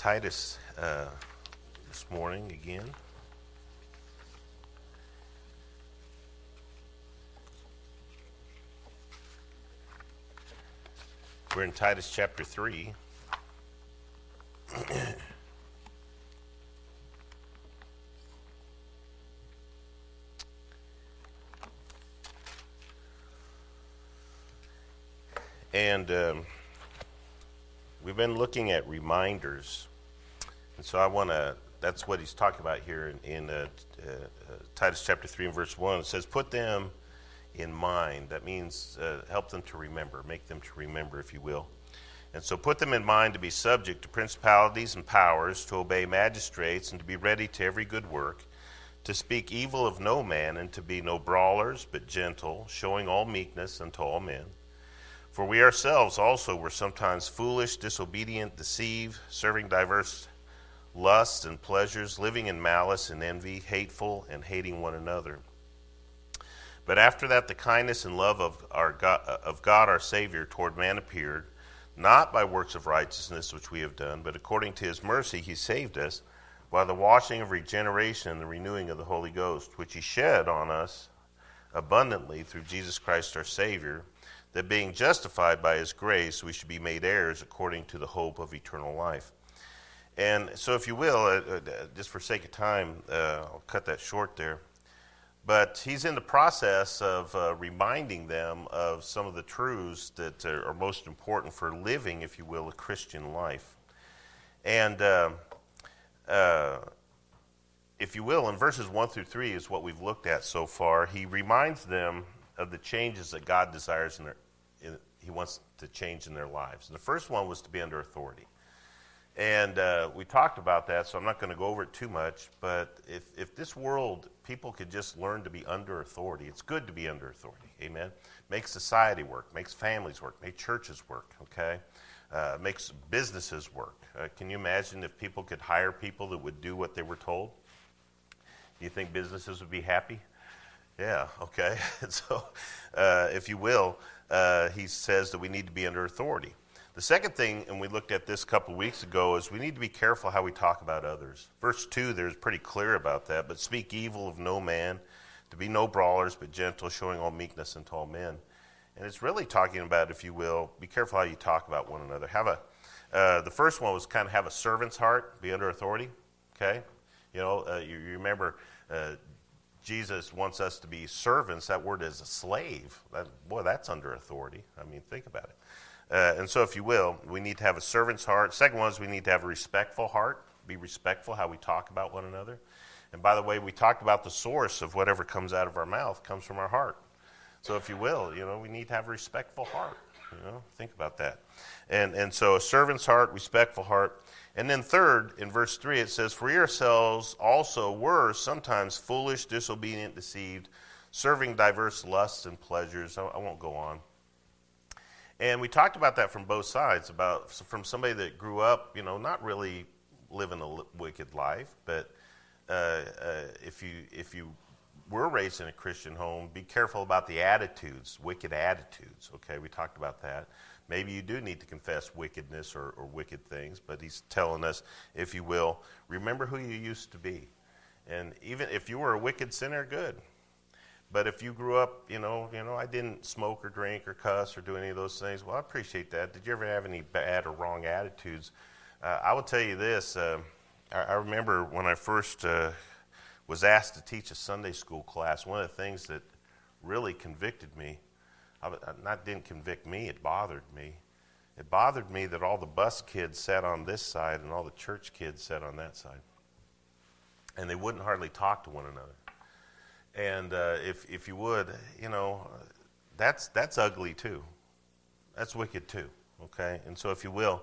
Titus uh, this morning again. We're in Titus chapter 3. and um, we've been looking at reminders. And so I want to, that's what he's talking about here in, in uh, uh, Titus chapter 3 and verse 1. It says, Put them in mind. That means uh, help them to remember, make them to remember, if you will. And so put them in mind to be subject to principalities and powers, to obey magistrates, and to be ready to every good work, to speak evil of no man, and to be no brawlers, but gentle, showing all meekness unto all men. For we ourselves also were sometimes foolish, disobedient, deceived, serving diverse lusts and pleasures, living in malice and envy, hateful, and hating one another. But after that, the kindness and love of, our God, of God our Savior toward man appeared, not by works of righteousness which we have done, but according to his mercy he saved us by the washing of regeneration and the renewing of the Holy Ghost, which he shed on us abundantly through Jesus Christ our Savior that being justified by his grace, we should be made heirs according to the hope of eternal life. And so, if you will, uh, uh, just for sake of time, uh, I'll cut that short there. But he's in the process of uh, reminding them of some of the truths that are most important for living, if you will, a Christian life. And if you will, in verses 1 through 3 is what we've looked at so far. He reminds them of the changes that God desires in their, in, He wants to change in their lives. And the first one was to be under authority. And uh, we talked about that, so I'm not going to go over it too much. But if, if this world, people could just learn to be under authority, it's good to be under authority. Amen. Makes society work, makes families work, makes churches work, okay? Uh, makes businesses work. Uh, can you imagine if people could hire people that would do what they were told? Do you think businesses would be happy? Yeah, okay. so, uh, if you will, uh, he says that we need to be under authority. The second thing, and we looked at this a couple weeks ago, is we need to be careful how we talk about others. Verse 2, there's pretty clear about that. But speak evil of no man, to be no brawlers, but gentle, showing all meekness unto all men. And it's really talking about, if you will, be careful how you talk about one another. Have a, uh, the first one was kind of have a servant's heart, be under authority. Okay? You know, uh, you, you, remember uh, Jesus wants us to be servants. That word is a slave. That, boy, that's under authority. I mean, think about it. Uh, and so, if you will, we need to have a servant's heart. Second one is we need to have a respectful heart. Be respectful how we talk about one another. And by the way, we talked about the source of whatever comes out of our mouth comes from our heart. So, if you will, you know, we need to have a respectful heart. You know, think about that. And and so, a servant's heart, respectful heart. And then, third, in verse 3, it says, For yourselves also were sometimes foolish, disobedient, deceived, serving diverse lusts and pleasures. I, I won't go on. And we talked about that from both sides, about from somebody that grew up, you know, not really living a wicked life, but uh, uh, if you if you were raised in a Christian home, be careful about the attitudes, wicked attitudes. Okay, we talked about that. Maybe you do need to confess wickedness or, or wicked things, but he's telling us, if you will, remember who you used to be. And even if you were a wicked sinner, good. But if you grew up, you know, you know, I didn't smoke or drink or cuss or do any of those things. Well, I appreciate that. Did you ever have any bad or wrong attitudes? Uh, I will tell you this. Uh, I, I, remember when I first uh, was asked to teach a Sunday school class. One of the things that really convicted me not didn't convict me, it bothered me. It bothered me that all the bus kids sat on this side and all the church kids sat on that side. And they wouldn't hardly talk to one another. And uh, if, if you would, you know, that's, that's ugly too. That's wicked too, okay? And so if you will,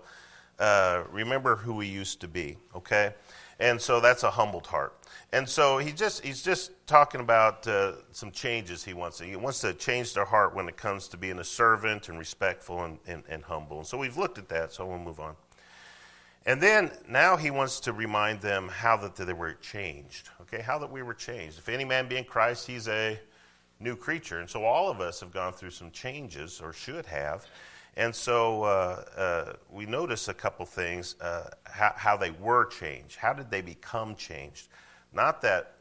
uh, remember who we used to be, okay? And so that's a humbled heart. And so he just he's just talking about uh, some changes he wants. To, he wants to change their heart when it comes to being a servant and respectful and, and, and humble. And so we've looked at that, so we'll move on. And then now he wants to remind them how that they were changed. Okay, how that we were changed. If any man be in Christ, he's a new creature. And so all of us have gone through some changes, or should have. And so uh, uh, we notice a couple things uh, how, how they were changed. How did they become changed? Not that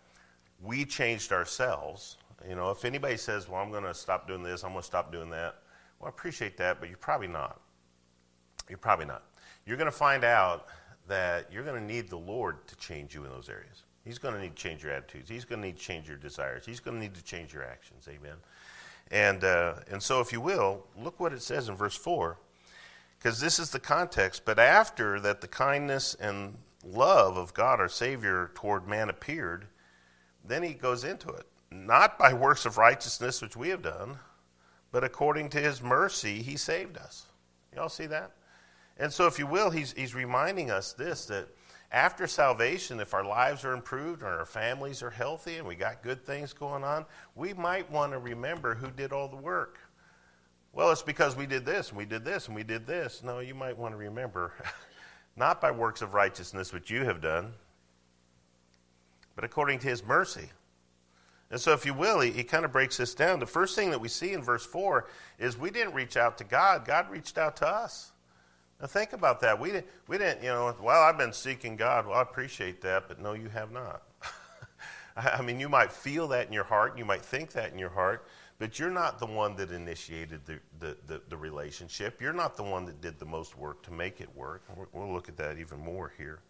we changed ourselves. You know, if anybody says, well, I'm going to stop doing this, I'm going to stop doing that, well, I appreciate that, but you're probably not. You're probably not. You're going to find out that you're going to need the Lord to change you in those areas. He's going to need to change your attitudes. He's going to need to change your desires. He's going to need to change your actions. Amen. And, uh, and so, if you will, look what it says in verse 4, because this is the context. But after that, the kindness and love of God, our Savior, toward man appeared, then he goes into it. Not by works of righteousness which we have done, but according to his mercy, he saved us. Y'all see that? And so, if you will, he's, he's reminding us this that after salvation, if our lives are improved and our families are healthy and we got good things going on, we might want to remember who did all the work. Well, it's because we did this and we did this and we did this. No, you might want to remember not by works of righteousness which you have done, but according to his mercy. And so, if you will, he, he kind of breaks this down. The first thing that we see in verse 4 is we didn't reach out to God, God reached out to us. Now think about that. We didn't, we didn't, you know, well, I've been seeking God. Well, I appreciate that, but no, you have not. I mean, you might feel that in your heart, you might think that in your heart, but you're not the one that initiated the, the, the, the relationship. You're not the one that did the most work to make it work. We'll look at that even more here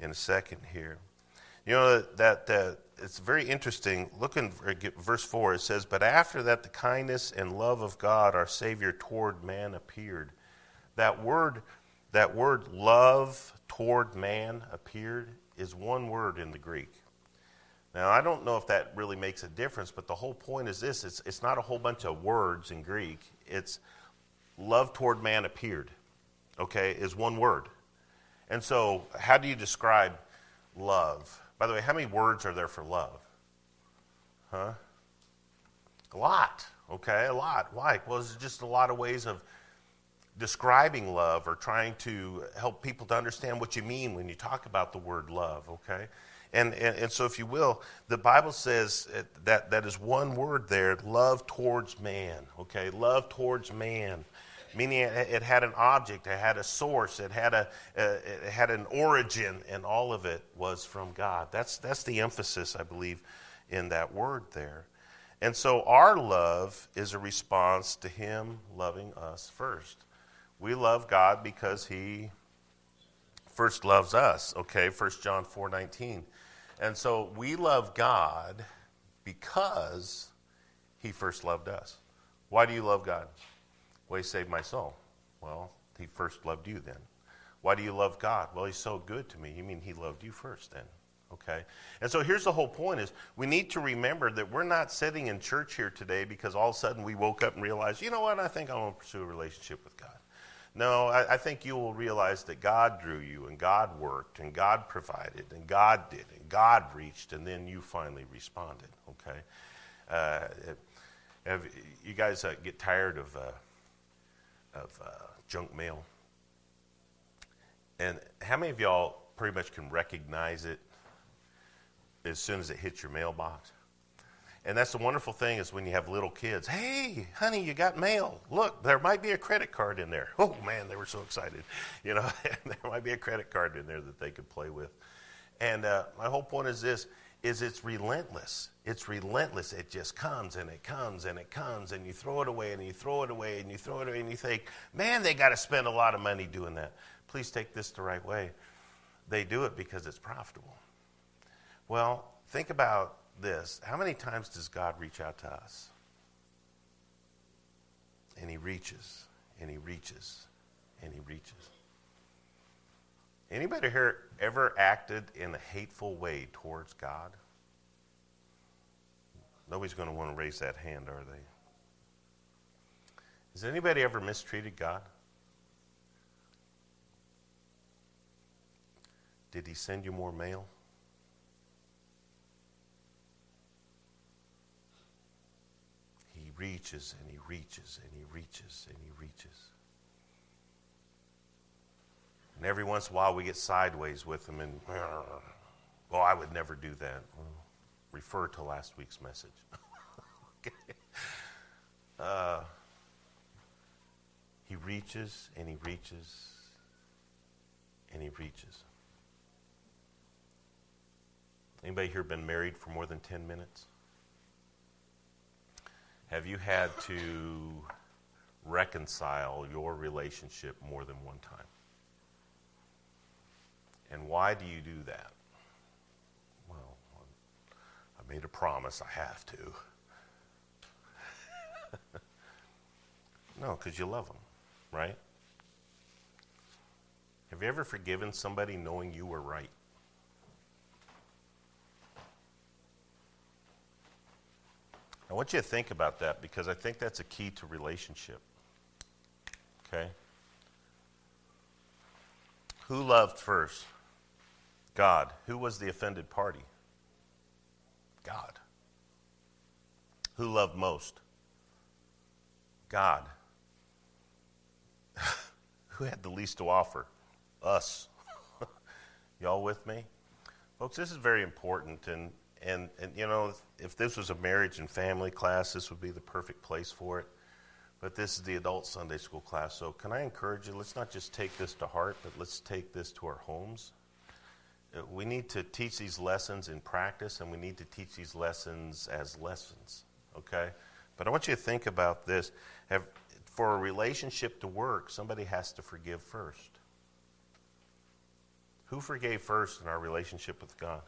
in a second here. You know, that, that it's very interesting. Look in uh, verse 4, it says, But after that, the kindness and love of God, our Savior, toward man appeared that word, that word love toward man appeared is one word in the Greek. Now, I don't know if that really makes a difference, but the whole point is this it's, it's not a whole bunch of words in Greek. It's love toward man appeared, okay, is one word. And so, how do you describe love? By the way, how many words are there for love? Huh? A lot, okay, a lot. Why? Well, it's just a lot of ways of describing love or trying to help people to understand what you mean when you talk about the word love, okay? And, and, and, so, if you will, the Bible says that that is one word there love towards man, okay? Love towards man. Meaning it, it had an object, it had a source, it had, a, uh, it had an origin, and all of it was from God. That's, that's the emphasis, I believe, in that word there. And so, our love is a response to Him loving us first. We love God because he first loves us, okay? 1 John 4:19. And so we love God because he first loved us. Why do you love God? Well, he saved my soul. Well, he first loved you then. Why do you love God? Well, he's so good to me. You mean he loved you first then? Okay? And so here's the whole point is we need to remember that we're not sitting in church here today because all of a sudden we woke up and realized, you know what, I think I want to pursue a relationship with God. No, I, I, think you will realize that God drew you and God worked and God provided and God did and God reached and then you finally responded. Okay, uh, have, you guys uh, get tired of uh, of uh, junk mail? And how many of y'all pretty much can recognize it as soon as it hits your mailbox? And that's the wonderful thing is when you have little kids. Hey, honey, you got mail. Look, there might be a credit card in there. Oh man, they were so excited. You know, there might be a credit card in there that they could play with. And uh, my whole point is this: is it's relentless. It's relentless. It just comes and it comes and it comes, and you throw it away and you throw it away and you throw it away, and you think, man, they got to spend a lot of money doing that. Please take this the right way. They do it because it's profitable. Well, think about this how many times does God reach out to us? And He reaches, and He reaches, and He reaches. Anybody here ever acted in a hateful way towards God? Nobody's going to want to raise that hand, are they? Has anybody ever mistreated God? Did he send you more mail? Reaches and he reaches and he reaches and he reaches. And every once in a while we get sideways with him and, well, I would never do that. Well, refer to last week's message. okay. Uh, he reaches and he reaches and he reaches. Anybody here been married for more than 10 minutes? Have you had to reconcile your relationship more than one time? And why do you do that? Well, I made a promise, I have to. no, because you love them, right? Have you ever forgiven somebody knowing you were right? I want you to think about that because I think that's a key to relationship. Okay? Who loved first? God. Who was the offended party? God. Who loved most? God. Who had the least to offer? Us. Y'all with me? Folks, this is very important. And, and, and, you know, if this was a marriage and family class, this would be the perfect place for it. But this is the adult Sunday school class. So, can I encourage you? Let's not just take this to heart, but let's take this to our homes. Uh, we need to teach these lessons in practice, and we need to teach these lessons as lessons, okay? But I want you to think about this. Have, for a relationship to work, somebody has to forgive first. Who forgave first in our relationship with God?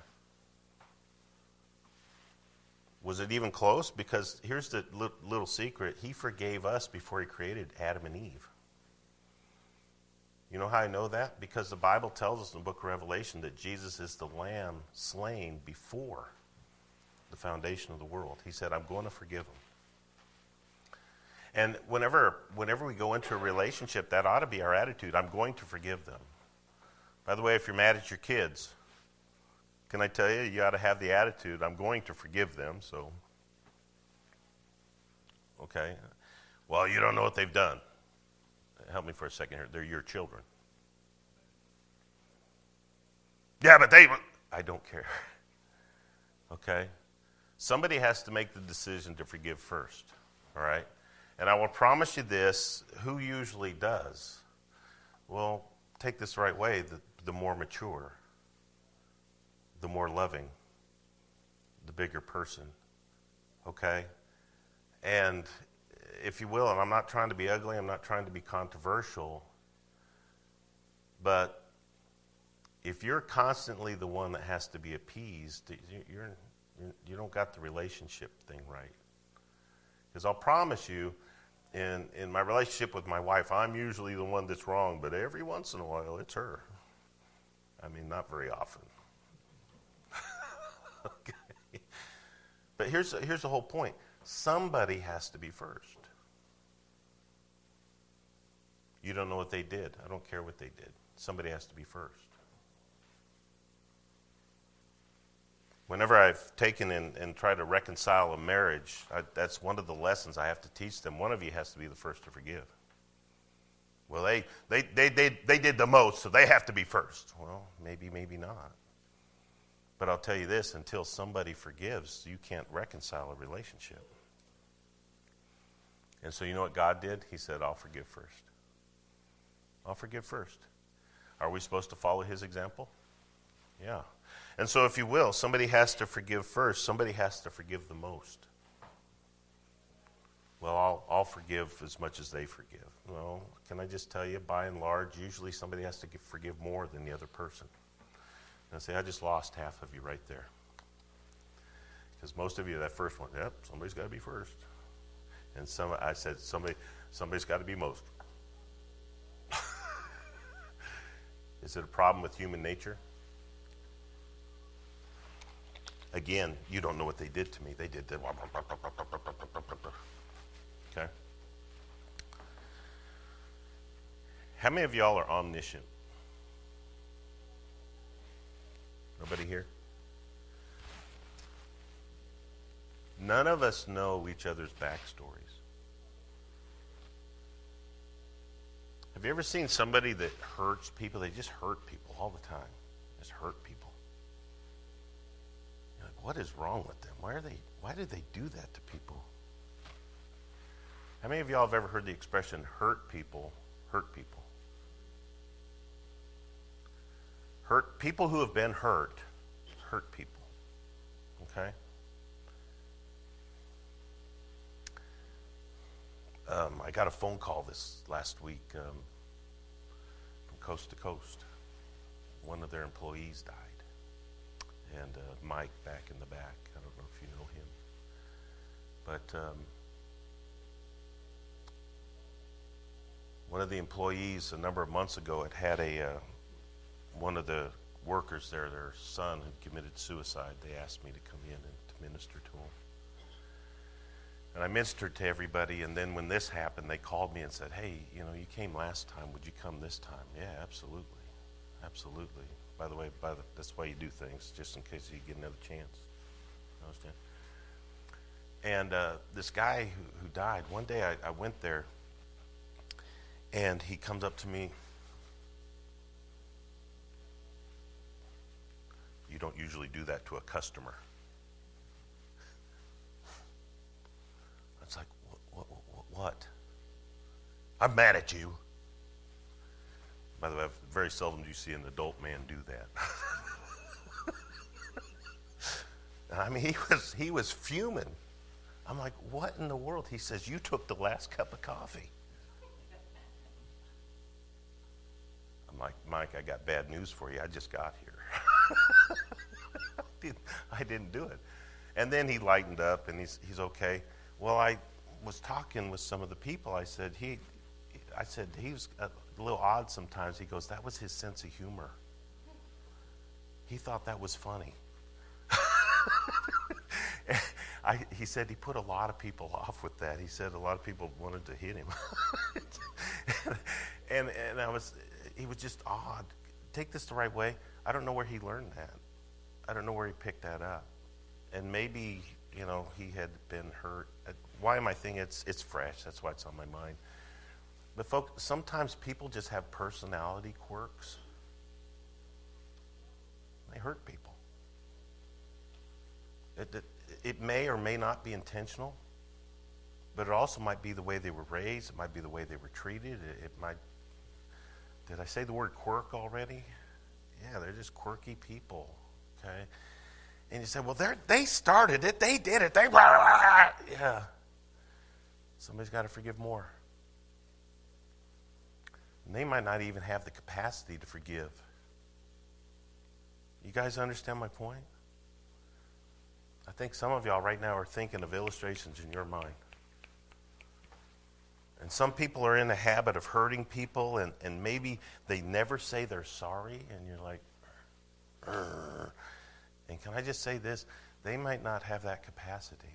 Was it even close? Because here's the little secret He forgave us before He created Adam and Eve. You know how I know that? Because the Bible tells us in the book of Revelation that Jesus is the lamb slain before the foundation of the world. He said, I'm going to forgive them. And whenever, whenever we go into a relationship, that ought to be our attitude. I'm going to forgive them. By the way, if you're mad at your kids, can I tell you, you to have the attitude, I'm going to forgive them, so. Okay. Well, you don't know what they've done. Help me for a second here. They're your children. Yeah, but they. I don't care. Okay? Somebody has to make the decision to forgive first. All right? And I will promise you this who usually does? Well, take this the right way the, the more mature the more loving, the bigger person. Okay? And if you will, and I'm not trying to be ugly, I'm not trying to be controversial, but if you're constantly the one that has to be appeased, you're, you're, you don't got the relationship thing right. Because I'll promise you, in, in my relationship with my wife, I'm usually the one that's wrong, but every once in a while it's her. I mean, not very often. okay. But here's, here's the whole point somebody has to be first. You don't know what they did. I don't care what they did. Somebody has to be first. Whenever I've taken and, and tried to reconcile a marriage, I, that's one of the lessons I have to teach them. One of you has to be the first to forgive. Well, they, they, they, they, they did the most, so they have to be first. Well, maybe, maybe not. But I'll tell you this until somebody forgives, you can't reconcile a relationship. And so, you know what God did? He said, I'll forgive first. I'll forgive first. Are we supposed to follow his example? Yeah. And so, if you will, somebody has to forgive first, somebody has to forgive the most. Well, I'll, I'll forgive as much as they forgive. Well, can I just tell you, by and large, usually somebody has to forgive more than the other person. And I say, I just lost half of you right there. Because most of you, that first one, yep, somebody's got to be first. And some, I said, somebody, somebody's got to be most. Is it a problem with human nature? Again, you don't know what they did to me. They did that. Okay? How many of y'all are omniscient? Nobody here? None of us know each other's backstories. Have you ever seen somebody that hurts people? They just hurt people all the time. Just hurt people. You're like, what is wrong with them? Why are they why did they do that to people? How many of y'all have ever heard the expression hurt people Hurt people. Hurt people who have been hurt, hurt people. Okay? Um, I got a phone call this last week um, from coast to coast. One of their employees died. And uh, Mike back in the back. I don't know if you know him. But um, one of the employees a number of months ago had had a uh, one of the workers there, their son had committed suicide. They asked me to come in and to minister to him. And I ministered to everybody, and then when this happened, they called me and said, Hey, you know, you came last time. Would you come this time? Yeah, absolutely. Absolutely. By the way, by the, that's why you do things, just in case you get another chance. You understand? And uh, this guy who, who died, one day I, I went there, and he comes up to me. You don't usually do that to a customer. It's like, what, what, what? I'm mad at you. By the way, very seldom do you see an adult man do that. I mean, he was, he was fuming. I'm like, what in the world? He says, You took the last cup of coffee. I'm like, Mike, I got bad news for you. I just got here. I didn't do it. And then he lightened up and he's, he's okay. Well, I was talking with some of the people. I said, he, I said, he was a little odd sometimes. He goes, that was his sense of humor. He thought that was funny. I, he said he put a lot of people off with that. He said a lot of people wanted to hit him. and, and I was, he was just odd. Take this the right way. I don't know where he learned that. I don't know where he picked that up. And maybe you know, he had been hurt. Uh, why am I thinking it's, it's fresh? That's why it's on my mind. But, folks, sometimes people just have personality quirks. They hurt people. It, it, it may or may not be intentional, but it also might be the way they were raised. It might be the way they were treated. It, it might. Did I say the word quirk already? Yeah, they're just quirky people. Okay? And you say, well, they started it. They did it. They, blah, blah, yeah. Somebody's got to forgive more. And they might not even have the capacity to forgive. You guys understand my point? I think some of y'all right now are thinking of illustrations in your mind. And some people are in the habit of hurting people, and, and maybe they never say they're sorry, and you're like. And can I just say this? They might not have that capacity.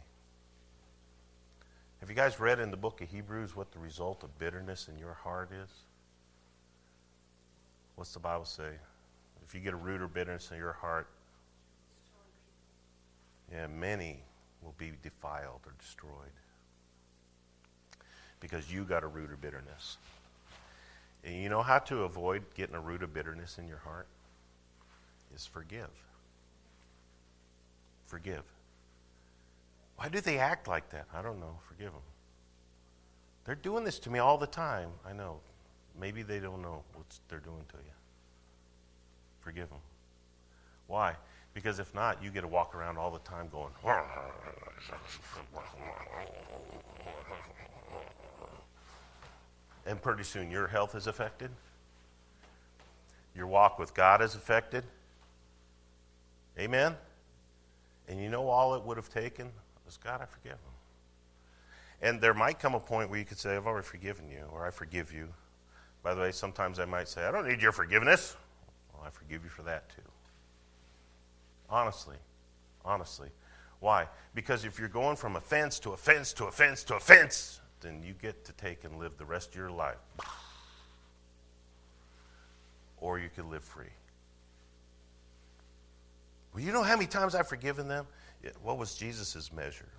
Have you guys read in the book of Hebrews what the result of bitterness in your heart is? What's the Bible say? If you get a root of bitterness in your heart, yeah, many will be defiled or destroyed because you got a root of bitterness. And you know how to avoid getting a root of bitterness in your heart? Is forgive forgive. Why do they act like that? I don't know. Forgive them. They're doing this to me all the time. I know. Maybe they don't know what they're doing to you. Forgive them. Why? Because if not, you get to walk around all the time going, and pretty soon your health is affected. Your walk with God is affected. Amen? And you know all it would have taken was God, I forgive him. And there might come a point where you could say, I've already forgiven you, or I forgive you. By the way, sometimes I might say, I don't need your forgiveness. Well, I forgive you for that too. Honestly. Honestly. Why? Because if you're going from offense to offense to offense to offense, then you get to take and live the rest of your life. Or you could live free. Well, you know how many times I've forgiven them? What was Jesus' measure?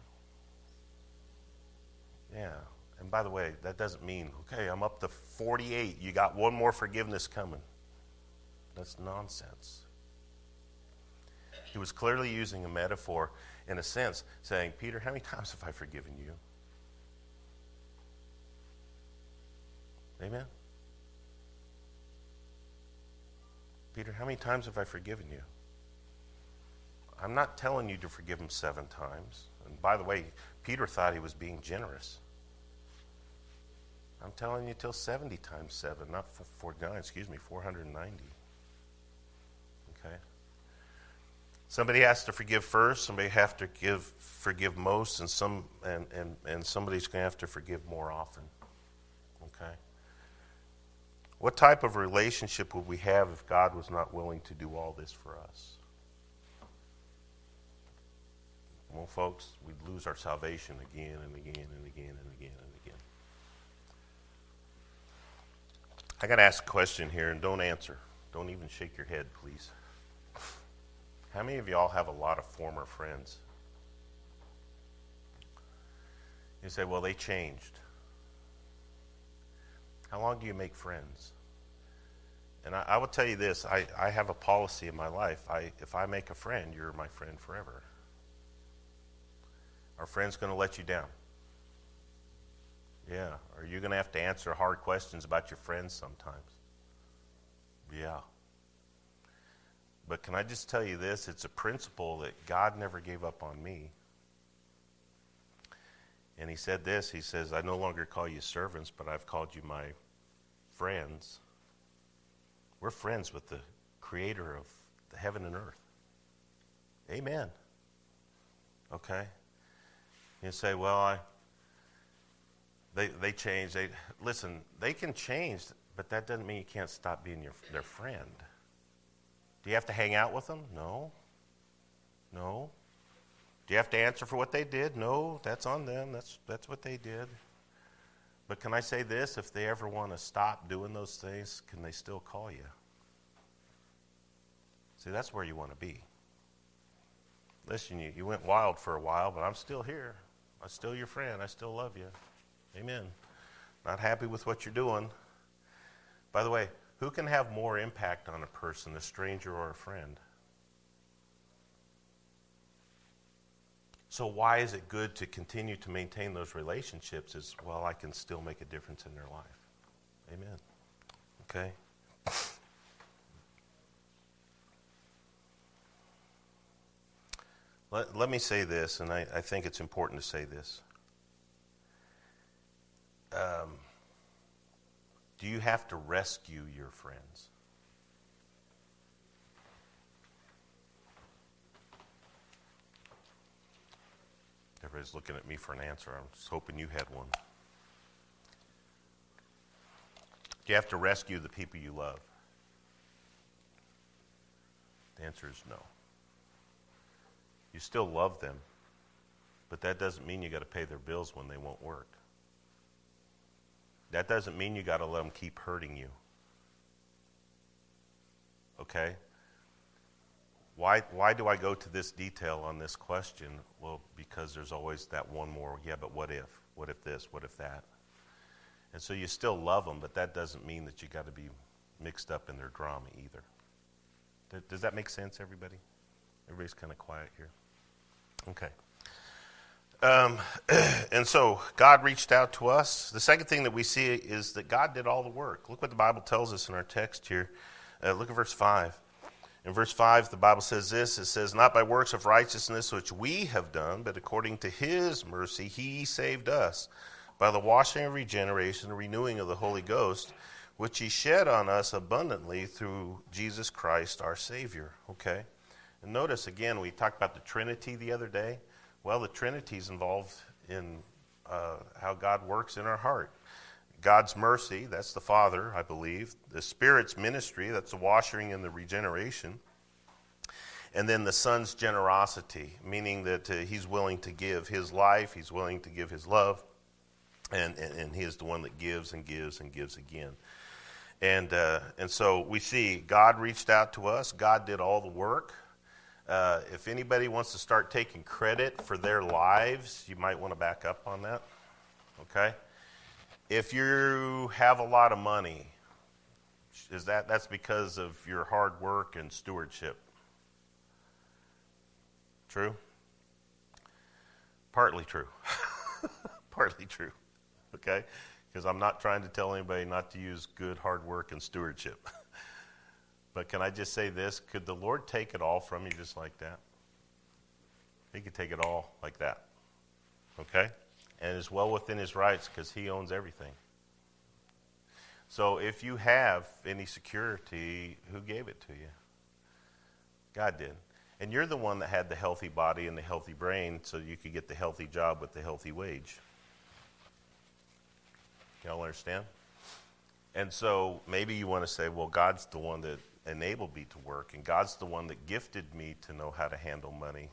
Yeah. And by the way, that doesn't mean, okay, I'm up to 48. You got one more forgiveness coming. That's nonsense. He was clearly using a metaphor, in a sense, saying, Peter, how many times have I forgiven you? Amen? Peter, how many times have I forgiven you? I'm not telling you to forgive him seven times. And by the way, Peter thought he was being generous. I'm telling you till 70 times 7, not 49, excuse me, 490. Okay? Somebody has to forgive first, somebody have to give, forgive most, and, some, and, and, and somebody's going to have to forgive more often. What type of relationship would we have if God was not willing to do all this for us? Well, folks, we'd lose our salvation again and again and again and again and again. I got to ask a question here, and don't answer. Don't even shake your head, please. How many of y'all have a lot of former friends? You say, well, they changed. How long do you make friends? And I, I will tell you this I, I have a policy in my life. I, if I make a friend, you're my friend forever. Are friends going to let you down? Yeah. Are you going to have to answer hard questions about your friends sometimes? Yeah. But can I just tell you this? It's a principle that God never gave up on me. And he said this He says, I no longer call you servants, but I've called you my friends. We're friends with the creator of the heaven and earth. Amen. Okay? You say, well, I, they, they change. They, listen, they can change, but that doesn't mean you can't stop being your, their friend. Do you have to hang out with them? No. No. Do you have to answer for what they did? No, that's on them. That's, that's what they did. But can I say this? If they ever want to stop doing those things, can they still call you? See, that's where you want to be. Listen, you, you went wild for a while, but I'm still here. I'm still your friend. I still love you. Amen. Not happy with what you're doing. By the way, who can have more impact on a person, a stranger or a friend? So, why is it good to continue to maintain those relationships? Is, well, I can still make a difference in their life. Amen. Okay? Let, let me say this, and I, I think it's important to say this. Um, do you have to rescue your friends? Everybody's looking at me for an answer. I'm just hoping you had one. Do you have to rescue the people you love? The answer is no. You still love them, but that doesn't mean you got to pay their bills when they won't work. That doesn't mean you got to let them keep hurting you. Okay? Why, why do I go to this detail on this question? Well, because there's always that one more, yeah, but what if? What if this? What if that? And so you still love them, but that doesn't mean that you got to be mixed up in their drama either. Does that make sense, everybody? Everybody's kind of quiet here. Okay. Um, and so God reached out to us. The second thing that we see is that God did all the work. Look what the Bible tells us in our text here. Uh, look at verse 5. In verse 5, the Bible says this it says, Not by works of righteousness which we have done, but according to his mercy, he saved us by the washing of regeneration and renewing of the Holy Ghost, which he shed on us abundantly through Jesus Christ our Savior. Okay? And notice again, we talked about the Trinity the other day. Well, the Trinity is involved in uh, how God works in our heart. God's mercy, that's the Father, I believe. The Spirit's ministry, that's the washing and the regeneration. And then the Son's generosity, meaning that uh, He's willing to give His life, He's willing to give His love, and, and, and He is the one that gives and gives and gives again. And, uh, and so we see God reached out to us, God did all the work. Uh, if anybody wants to start taking credit for their lives, you might want to back up on that. Okay? If you have a lot of money, is that that's because of your hard work and stewardship? True? Partly true. Partly true. Okay? Because I'm not trying to tell anybody not to use good hard work and stewardship. But can I just say this? Could the Lord take it all from you just like that? He could take it all like that. Okay? And it's well within his rights because he owns everything. So if you have any security, who gave it to you? God did. And you're the one that had the healthy body and the healthy brain so you could get the healthy job with the healthy wage. Y'all understand? And so maybe you want to say, well, God's the one that enabled me to work, and God's the one that gifted me to know how to handle money.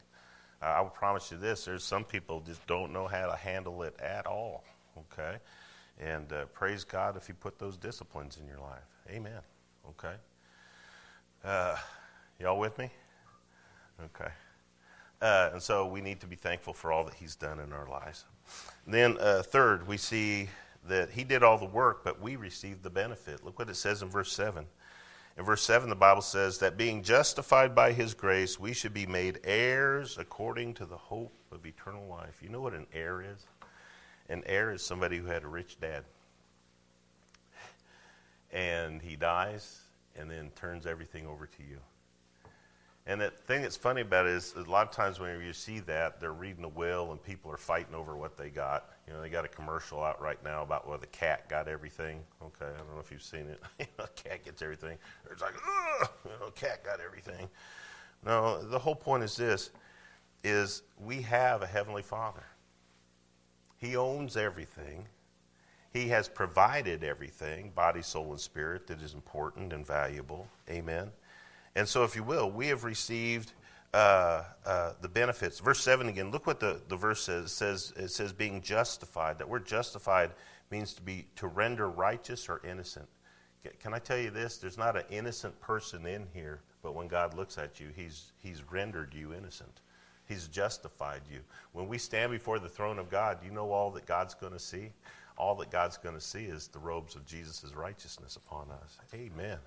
Uh, I will promise you this there's some people just don't know how to handle it at all, okay? And uh, praise God if He put those disciplines in your life. Amen. Okay? Uh, y'all with me? Okay. Uh, and so we need to be thankful for all that He's done in our lives. then, uh, third, we see that He did all the work, but we received the benefit. Look what it says in verse 7. In verse 7, the Bible says that being justified by his grace, we should be made heirs according to the hope of eternal life. You know what an heir is? An heir is somebody who had a rich dad. And he dies and then turns everything over to you. And the thing that's funny about it is a lot of times when you see that, they're reading a will and people are fighting over what they got. You know, they got a commercial out right now about where the cat got everything. Okay, I don't know if you've seen it. know, cat gets everything. It's like, Ugh! you know, cat got everything. No, the whole point is this: is we have a heavenly Father. He owns everything. He has provided everything, body, soul, and spirit, that is important and valuable. Amen. And so, if you will, we have received uh, uh, the benefits. Verse 7 again, look what the, the verse says. It, says. it says being justified. That word justified means to be to render righteous or innocent. Can I tell you this? There's not an innocent person in here, but when God looks at you, he's, he's rendered you innocent. He's justified you. When we stand before the throne of God, you know all that God's going to see? All that God's going to see is the robes of Jesus' righteousness upon us. Amen.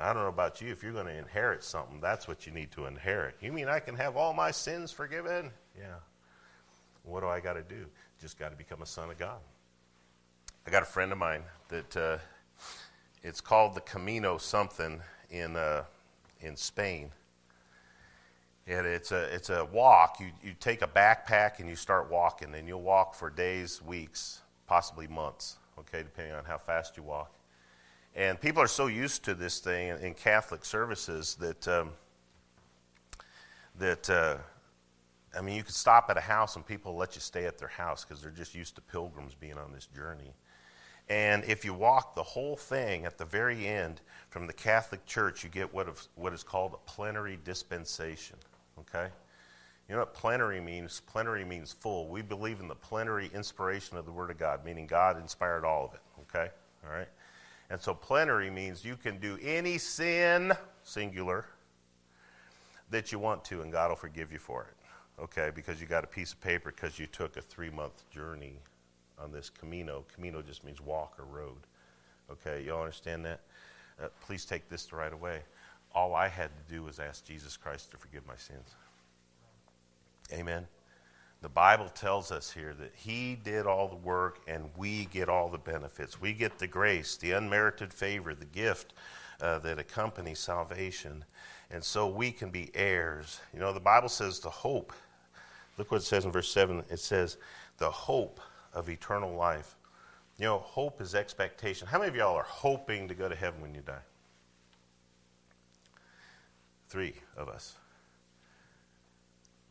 I don't know about you, if you're going to inherit something, that's what you need to inherit. You mean I can have all my sins forgiven? Yeah. What do I got to do? Just got to become a son of God. I got a friend of mine that uh, it's called the Camino something in uh, in Spain. And it's a it's a walk. You you take a backpack and you start walking, and you'll walk for days, weeks, possibly months. Okay, depending on how fast you walk. And people are so used to this thing in, Catholic services that, um, that uh, I mean, you could stop at a house and people let you stay at their house because they're just used to pilgrims being on this journey. And if you walk the whole thing at the very end from the Catholic Church, you get what, of, what is called a plenary dispensation. Okay? You know what plenary means? Plenary means full. We believe in the plenary inspiration of the Word of God, meaning God inspired all of it. Okay? All right? And so plenary means you can do any sin, singular, that you want to, and God will forgive you for it. Okay, because you got a piece of paper because you took a three month journey on this Camino. Camino just means walk or road. Okay, y'all understand that? Uh, please take this right away. All I had to do was ask Jesus Christ to forgive my sins. Amen. The Bible tells us here that He did all the work and we get all the benefits. We get the grace, the unmerited favor, the gift uh, that accompanies salvation. And so we can be heirs. You know, the Bible says the hope. Look what it says in verse 7. It says, the hope of eternal life. You know, hope is expectation. How many of y'all are hoping to go to heaven when you die? Three of us.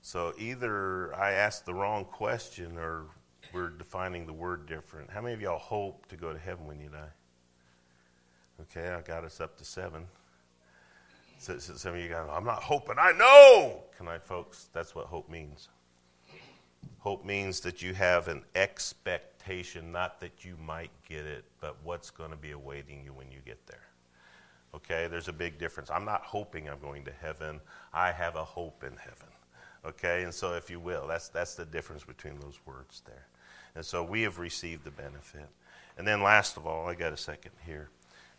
So either I asked the wrong question or we're defining the word different. How many of y'all hope to go to heaven when you die? Okay, I got us up to seven. So, so some of you guys, I'm not hoping. I know. Can I, folks? That's what hope means. Hope means that you have an expectation, not that you might get it, but what's going to be awaiting you when you get there. Okay, there's a big difference. I'm not hoping I'm going to heaven. I have a hope in heaven. Okay, and so if you will, that's, that's the difference between those words there. And so we have received the benefit. And then last of all, I got a second here.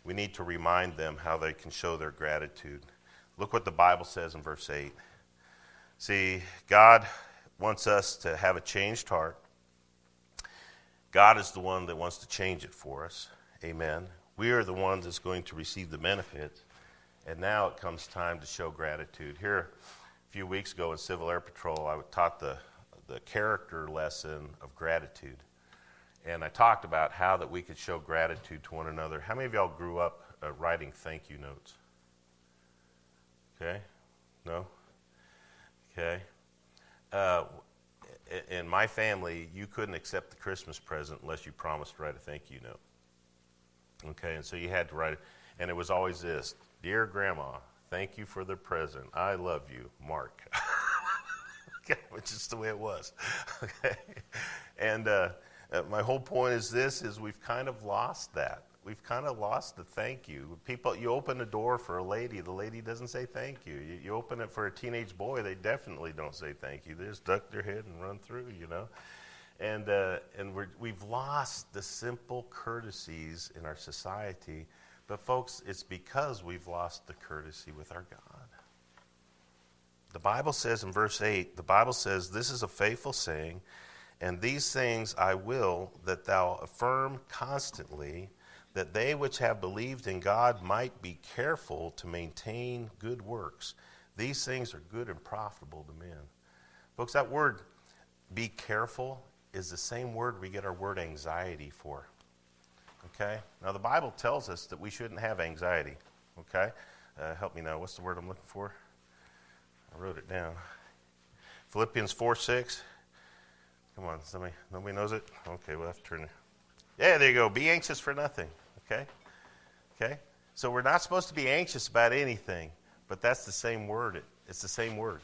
We need to remind them how they can show their gratitude. Look what the Bible says in verse 8. See, God wants us to have a changed heart. God is the one that wants to change it for us. Amen. We are the ones that's going to receive the benefit. And now it comes time to show gratitude. Here, few weeks ago in Civil Air Patrol, I taught the, the character lesson of gratitude. And I talked about how that we could show gratitude to one another. How many of y'all grew up uh, writing thank you notes? Okay? No? Okay? Uh, in my family, you couldn't accept the Christmas present unless you promised to write a thank you note. Okay, and so you had to write it. And it was always this Dear Grandma, thank you for the present. I love you, Mark. which is the way it was. Okay? And uh, uh, my whole point is this is we've kind of lost that we've kind of lost the thank you. People, you open a door for a lady, the lady doesn't say thank you. you. You open it for a teenage boy, they definitely don't say thank you. They just duck their head and run through, you know. And uh, and we have lost the simple courtesies in our society. But folks, it's because we've lost the courtesy with our God. The Bible says in verse 8, the Bible says, This is a faithful saying, and these things I will that thou affirm constantly that they which have believed in God might be careful to maintain good works. These things are good and profitable to men. Folks, that word be careful is the same word we get our word anxiety for. Okay? Now, the Bible tells us that we shouldn't have anxiety. Okay? Uh, help me now. What's the word I'm looking for? I wrote it down. Philippians 4 6. Come on, somebody, nobody knows it? Okay, we'll have to turn it. Yeah, there you go. Be anxious for nothing. Okay? Okay? So we're not supposed to be anxious about anything, but that's the same word. It's the same word.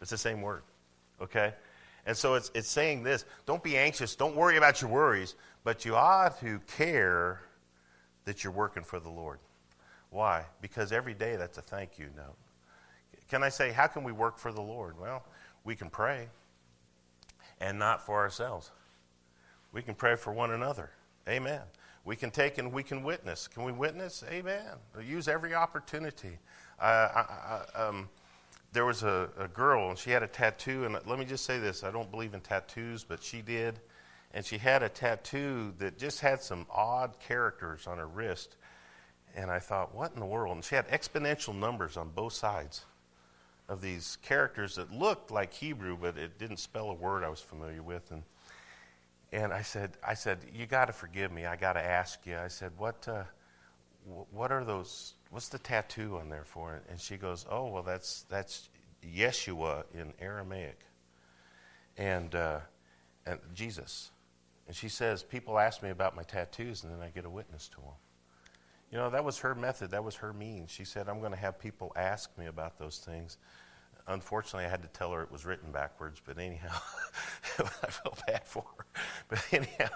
It's the same word. Okay? And so it's, it's saying this don't be anxious, don't worry about your worries, but you ought to care that you're working for the Lord. Why? Because every day that's a thank you note. Can I say, how can we work for the Lord? Well, we can pray and not for ourselves. We can pray for one another. Amen. We can take and we can witness. Can we witness? Amen. We'll use every opportunity. Uh, I, I, um, there was a, a, girl, and she had a tattoo. And let me just say this I don't believe in tattoos, but she did. And she had a tattoo that just had some odd characters on her wrist. And I thought, what in the world? And she had exponential numbers on both sides of these characters that looked like Hebrew, but it didn't spell a word I was familiar with. And and I said, I said, you got to forgive me. I got to ask you. I said, what, uh, what are those? What's the tattoo on there for? And she goes, oh, well, that's that's Yeshua in Aramaic, and uh, and Jesus. And she says, people ask me about my tattoos, and then I get a witness to them. You know, that was her method. That was her means. She said, I'm going to have people ask me about those things unfortunately, I had to tell her it was written backwards, but anyhow, I felt bad for her. But anyhow,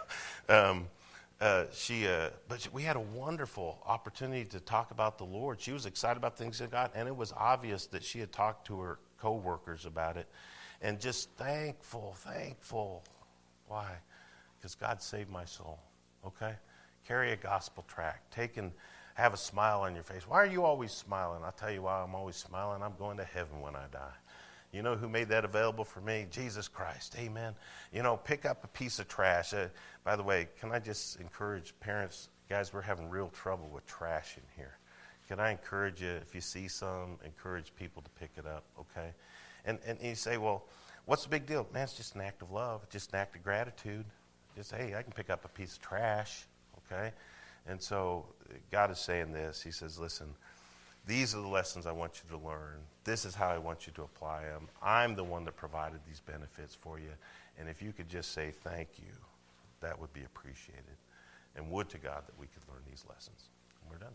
um, uh, she, uh, but we had a wonderful opportunity to talk about the Lord. She was excited about things of God, and it was obvious that she had talked to her coworkers about it, and just thankful, thankful. Why? Because God saved my soul. Okay, carry a gospel tract, and have a smile on your face. Why are you always smiling? I'll tell you why I'm always smiling. I'm going to heaven when I die. You know who made that available for me? Jesus Christ. Amen. You know, pick up a piece of trash. Uh, by the way, can I just encourage parents? Guys, we're having real trouble with trash in here. Can I encourage you, if you see some, encourage people to pick it up, okay? And, and you say, well, what's the big deal? Man, it's just an act of love, it's just an act of gratitude just, hey, I can pick up a piece of trash, okay? And so God is saying this. He says, listen, these are the lessons I want you to learn. This is how I want you to apply them. I'm the one that provided these benefits for you. And if you could just say thank you, that would be appreciated. And would to God that we could learn these lessons. And we're done.